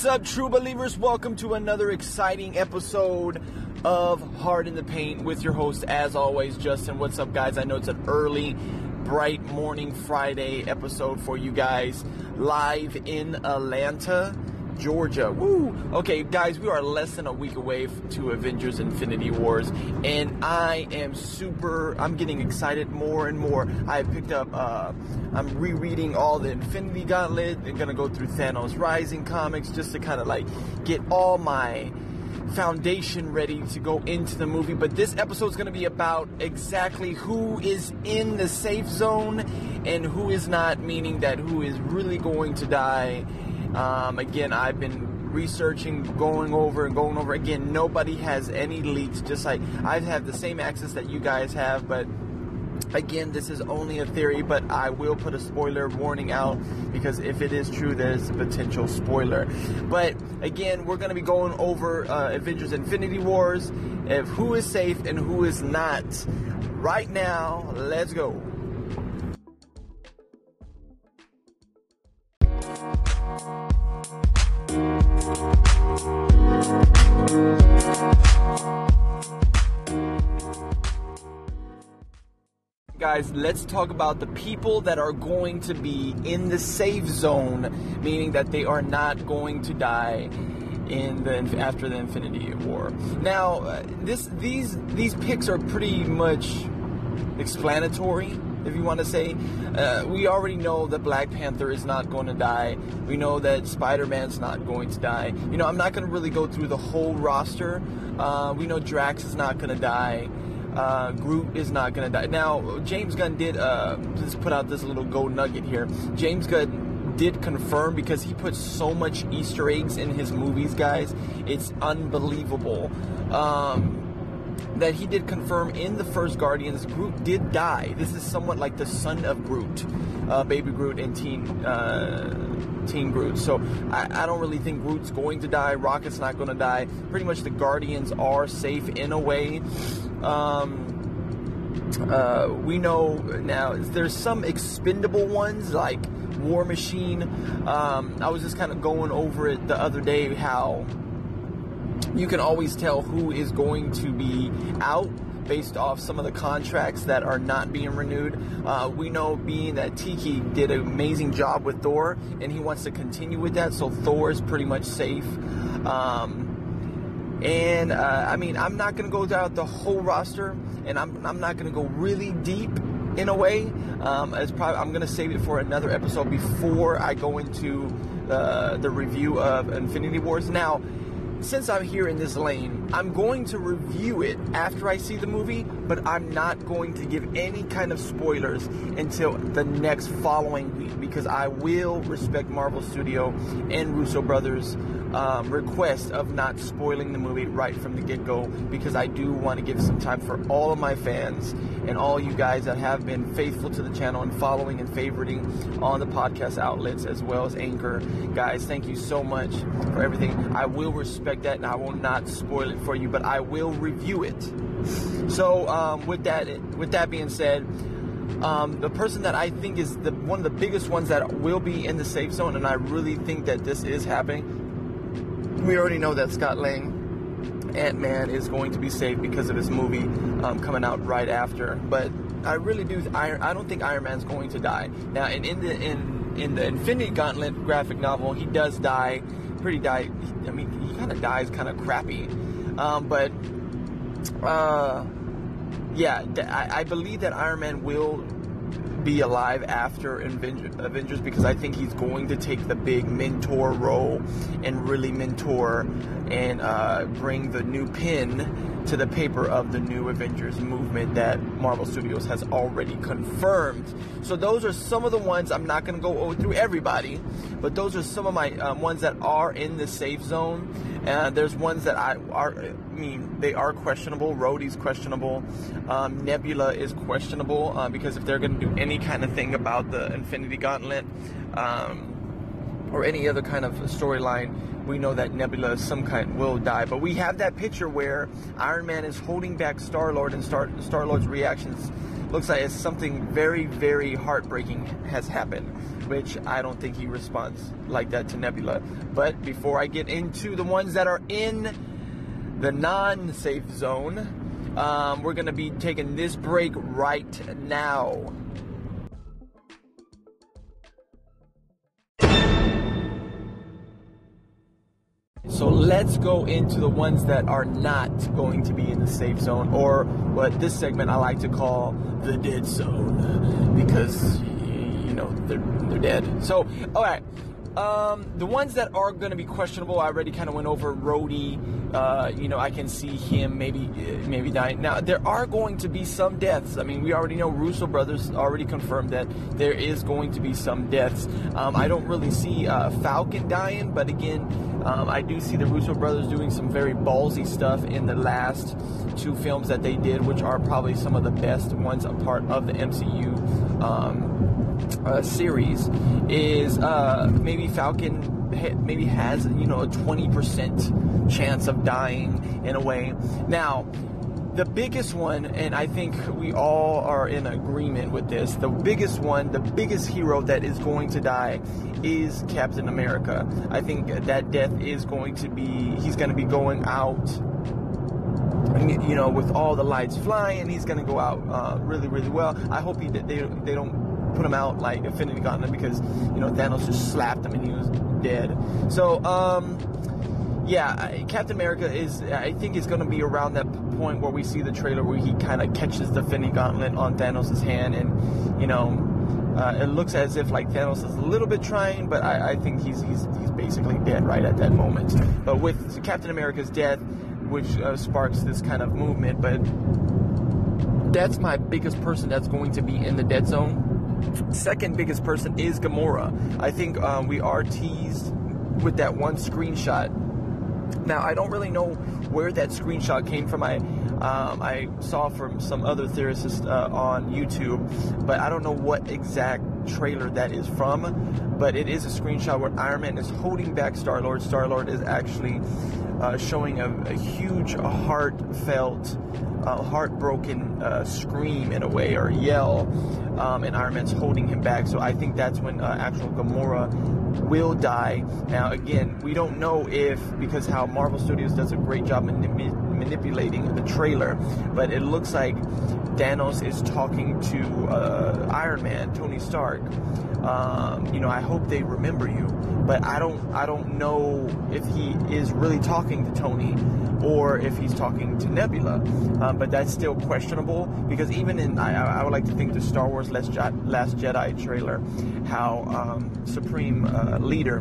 What's up, true believers? Welcome to another exciting episode of Hard in the Paint with your host, as always, Justin. What's up, guys? I know it's an early, bright morning Friday episode for you guys live in Atlanta. Georgia. Woo! Okay, guys, we are less than a week away to Avengers Infinity Wars, and I am super, I'm getting excited more and more. I picked up, uh, I'm rereading all the Infinity Gauntlet and gonna go through Thanos Rising comics just to kind of like get all my foundation ready to go into the movie. But this episode is going to be about exactly who is in the safe zone and who is not, meaning that who is really going to die um, again, I've been researching, going over and going over. Again, nobody has any leaks. Just like I've had the same access that you guys have, but again, this is only a theory. But I will put a spoiler warning out because if it is true, there's a potential spoiler. But again, we're going to be going over uh, Avengers: Infinity Wars, if who is safe and who is not. Right now, let's go. Guys, let's talk about the people that are going to be in the safe zone, meaning that they are not going to die in the after the Infinity War. Now, uh, this these these picks are pretty much explanatory if you want to say. Uh, we already know that Black Panther is not going to die. We know that Spider Man's not going to die. You know, I'm not going to really go through the whole roster. Uh, we know Drax is not going to die. Uh, Groot is not to die. Now, James Gunn did uh, just put out this little gold nugget here. James Gunn did confirm because he puts so much Easter eggs in his movies, guys. It's unbelievable. Um, that he did confirm in the first Guardians, Groot did die. This is somewhat like the son of Groot, uh, Baby Groot and Teen uh, Teen Groot. So I, I, don't really think Groot's going to die. Rocket's not going to die. Pretty much the Guardians are safe in a way. Um, uh, we know now there's some expendable ones like War Machine. Um, I was just kind of going over it the other day how you can always tell who is going to be out based off some of the contracts that are not being renewed. Uh, we know being that Taika did an amazing job with Thor, and he wants to continue with that, so Thor is pretty much safe. Um, and uh, I mean, I'm not going to go down the whole roster, and I'm, I'm not going to go really deep in a way. Um, as probably, I'm going to save it for another episode before I go into uh, the review of Infinity Wars. Now, since I'm here in this lane, I'm going to review it after I see the movie, but I'm not going to give any kind of spoilers until the next following week because I will respect Marvel Studio and Russo Brothers um, request of not spoiling the movie right from the get go because I do want to give some time for all of my fans and all you guys that have been faithful to the channel and following and favoriting on the podcast outlets as well as Anchor. Guys, thank you so much for everything. I will respect that and I will not spoil it for you, but I will review it. So, um, with that, with that being said, um, the person that I think is the one of the biggest ones that will be in the safe zone, and I really think that this is happening, we already know that Scott Lang, Ant Man, is going to be safe because of his movie um, coming out right after. But I really do. I, I don't think Iron Man's going to die now. And in the in in the Infinity Gauntlet graphic novel, he does die. Pretty die. I mean, he kind of dies kind of crappy. Um, but uh, yeah, I, I believe that Iron Man will be alive after Avengers because I think he's going to take the big mentor role and really mentor and uh, bring the new pin to the paper of the new Avengers movement that Marvel Studios has already confirmed. So those are some of the ones I'm not going to go over through everybody, but those are some of my um, ones that are in the safe zone. And there's ones that I are, I mean, they are questionable. Rhodey's questionable. Um, Nebula is questionable uh, because if they're going to do any kind of thing about the Infinity Gauntlet um, or any other kind of storyline, we know that Nebula some kind will die. But we have that picture where Iron Man is holding back Star Lord, and Star Star Lord's reactions looks like it's something very, very heartbreaking has happened, which I don't think he responds like that to Nebula. But before I get into the ones that are in the non safe zone, um, we're going to be taking this break right now. So let's go into the ones that are not going to be in the safe zone, or what this segment I like to call the dead zone, because you know they're they're dead. So, all right. Um, the ones that are going to be questionable, I already kind of went over. Rhodey, uh, you know, I can see him maybe maybe dying. Now there are going to be some deaths. I mean, we already know Russo brothers already confirmed that there is going to be some deaths. Um, I don't really see uh, Falcon dying, but again, um, I do see the Russo brothers doing some very ballsy stuff in the last two films that they did, which are probably some of the best ones a part of the MCU. Uh, series is uh, maybe Falcon maybe has you know a 20% chance of dying in a way. Now, the biggest one, and I think we all are in agreement with this, the biggest one, the biggest hero that is going to die is Captain America. I think that death is going to be, he's going to be going out you know, with all the lights flying, he's going to go out uh, really, really well. I hope he they they don't put him out like Infinity Gauntlet because you know Thanos just slapped him and he was dead. So um, yeah, Captain America is I think is going to be around that point where we see the trailer where he kind of catches the Infinity Gauntlet on Thanos' hand and you know. Uh, it looks as if like Thanos is a little bit trying, but I, I think he's, he's he's basically dead right at that moment. But with Captain America's death, which uh, sparks this kind of movement, but that's my biggest person that's going to be in the dead zone second biggest person is Gamora. I think um, we are teased with that one screenshot. Now I don't really know where that screenshot came from. I um, I saw from some other theorists uh, on YouTube, but I don't know what exact trailer that is from. But it is a screenshot where Iron Man is holding back Star Lord. Star Lord is actually uh, showing a, a, huge, heartfelt, uh, heartbroken uh, scream in a way or yell, um, and Iron Man's holding him back. So I think that's when uh, actual Gamora will die. Now, again, we don't know if because how Marvel Studios does a great job manip- manipulating the trailer, but it looks like Thanos is talking to uh, Iron Man, Tony Stark. Um, you know, I hope they remember you, but I don't, I don't know if he is really talking to Tony or if he's talking to Nebula. Um, but that's still questionable because even in, I, I, would like to think the Star Wars Last, Last Jedi trailer, how um, Supreme uh, Leader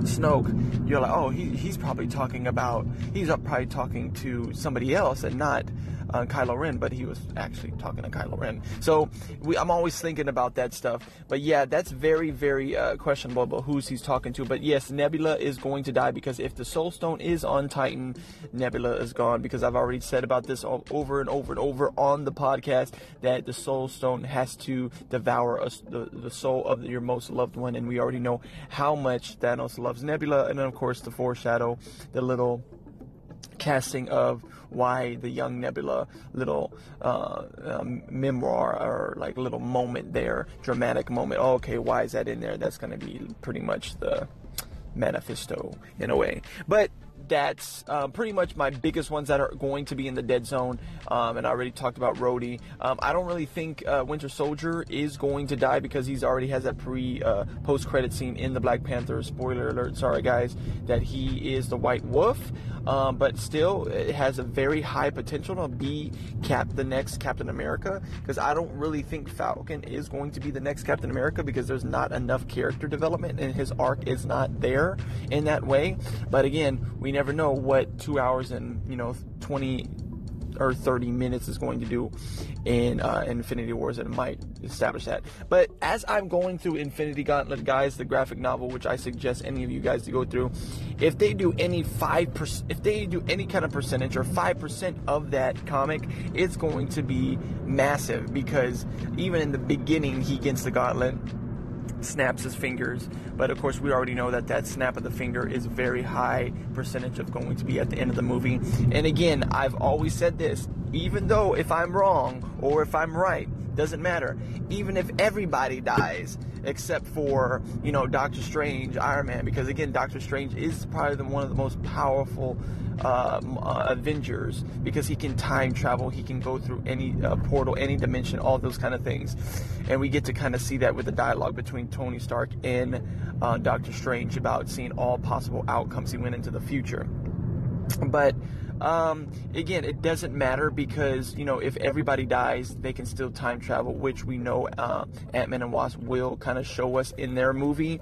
Snoke, you're like, oh, he, he's probably talking about, he's up probably talking to somebody else and not uh, Kylo Ren, but he was actually talking to Kylo Ren. So we, I'm always thinking about that stuff. But yeah, that's very, very uh, questionable about who's he's talking to. But yes, Nebula is going to die because if the Soul Stone is on Titan, Nebula is gone. Because I've already said about this all, over and over and over on the podcast that the Soul Stone has to devour us, the, the soul of your most loved one. And we already know how much Thanos loves Nebula. And then, of course, the foreshadow, the little casting of why the young Nebula little uh, um, memoir or like little moment there, dramatic moment. Oh, okay, why is that in there? That's going to be pretty much the manifesto in a way. But that's uh, pretty much my biggest ones that are going to be in the dead zone. Um, and I already talked about Rhodey. Um, I don't really think uh, Winter Soldier is going to die because he's already has that pre uh, post credit scene in the Black Panther. Spoiler alert, sorry guys, that he is the White Wolf. Um, but still, it has a very high potential to be Cap the next Captain America because I don't really think Falcon is going to be the next Captain America because there's not enough character development and his arc is not there in that way. But again, we never know what two hours and you know 20 or 30 minutes is going to do in uh, Infinity Wars, and might establish that. But as I'm going through Infinity Gauntlet, guys, the graphic novel, which I suggest any of you guys to go through, if they do any five percent, if they do any kind of percentage or five percent of that comic, it's going to be massive because even in the beginning, he gets the gauntlet snaps his fingers. But of course, we already know that that snap of the finger is very high percentage of going to be at the end of the movie. And again, I've always said this, even though if I'm wrong or if I'm right, Doesn't matter. Even if everybody dies, except for you know Doctor Strange, Iron Man, because again, Doctor Strange is probably the, one of the most powerful uh, uh, Avengers because he can time travel, he can go through any uh, portal, any dimension, all those kind of things, and we get to kind of see that with the dialogue between Tony Stark and uh, Doctor Strange about seeing all possible outcomes. He went into the future, but um, again, it doesn't matter because you know if everybody dies, they can still time travel, which we know uh, Ant Man and Wasp will kind of show us in their movie,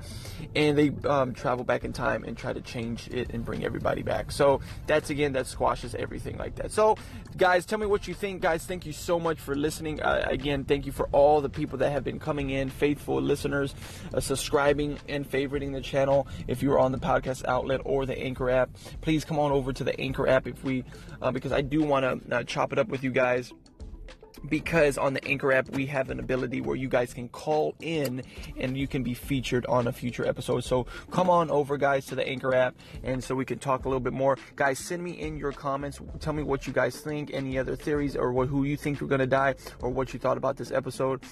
and they um, travel back in time and try to change it and bring everybody back. So that's again that squashes everything like that. So guys, tell me what you think, guys. Thank you so much for listening. Uh, again, thank you for all the people that have been coming in, faithful listeners, uh, subscribing and favoriting the channel. If you're on the podcast outlet or the Anchor app, please come on over to the Anchor app if we uh, because I do want to uh, chop it up with you guys because on the Anchor app we have an ability where you guys can call in and you can be featured on a future episode. So come on over, guys, to the Anchor app, and so we can talk a little bit more. Guys, send me in your comments. Tell me what you guys think, any other theories, or what, who you think are gonna die, or what you thought about this episode.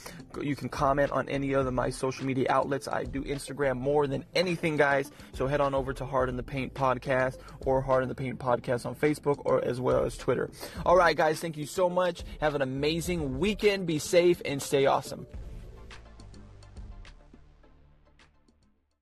You can comment on any of my social media outlets. I do Instagram more than anything, guys. So head on over to Hard in the Paint podcast or Hard in the Paint podcast on Facebook or as well as Twitter. All right, guys, thank you so much. Have an amazing amazing weekend. Be safe and stay awesome.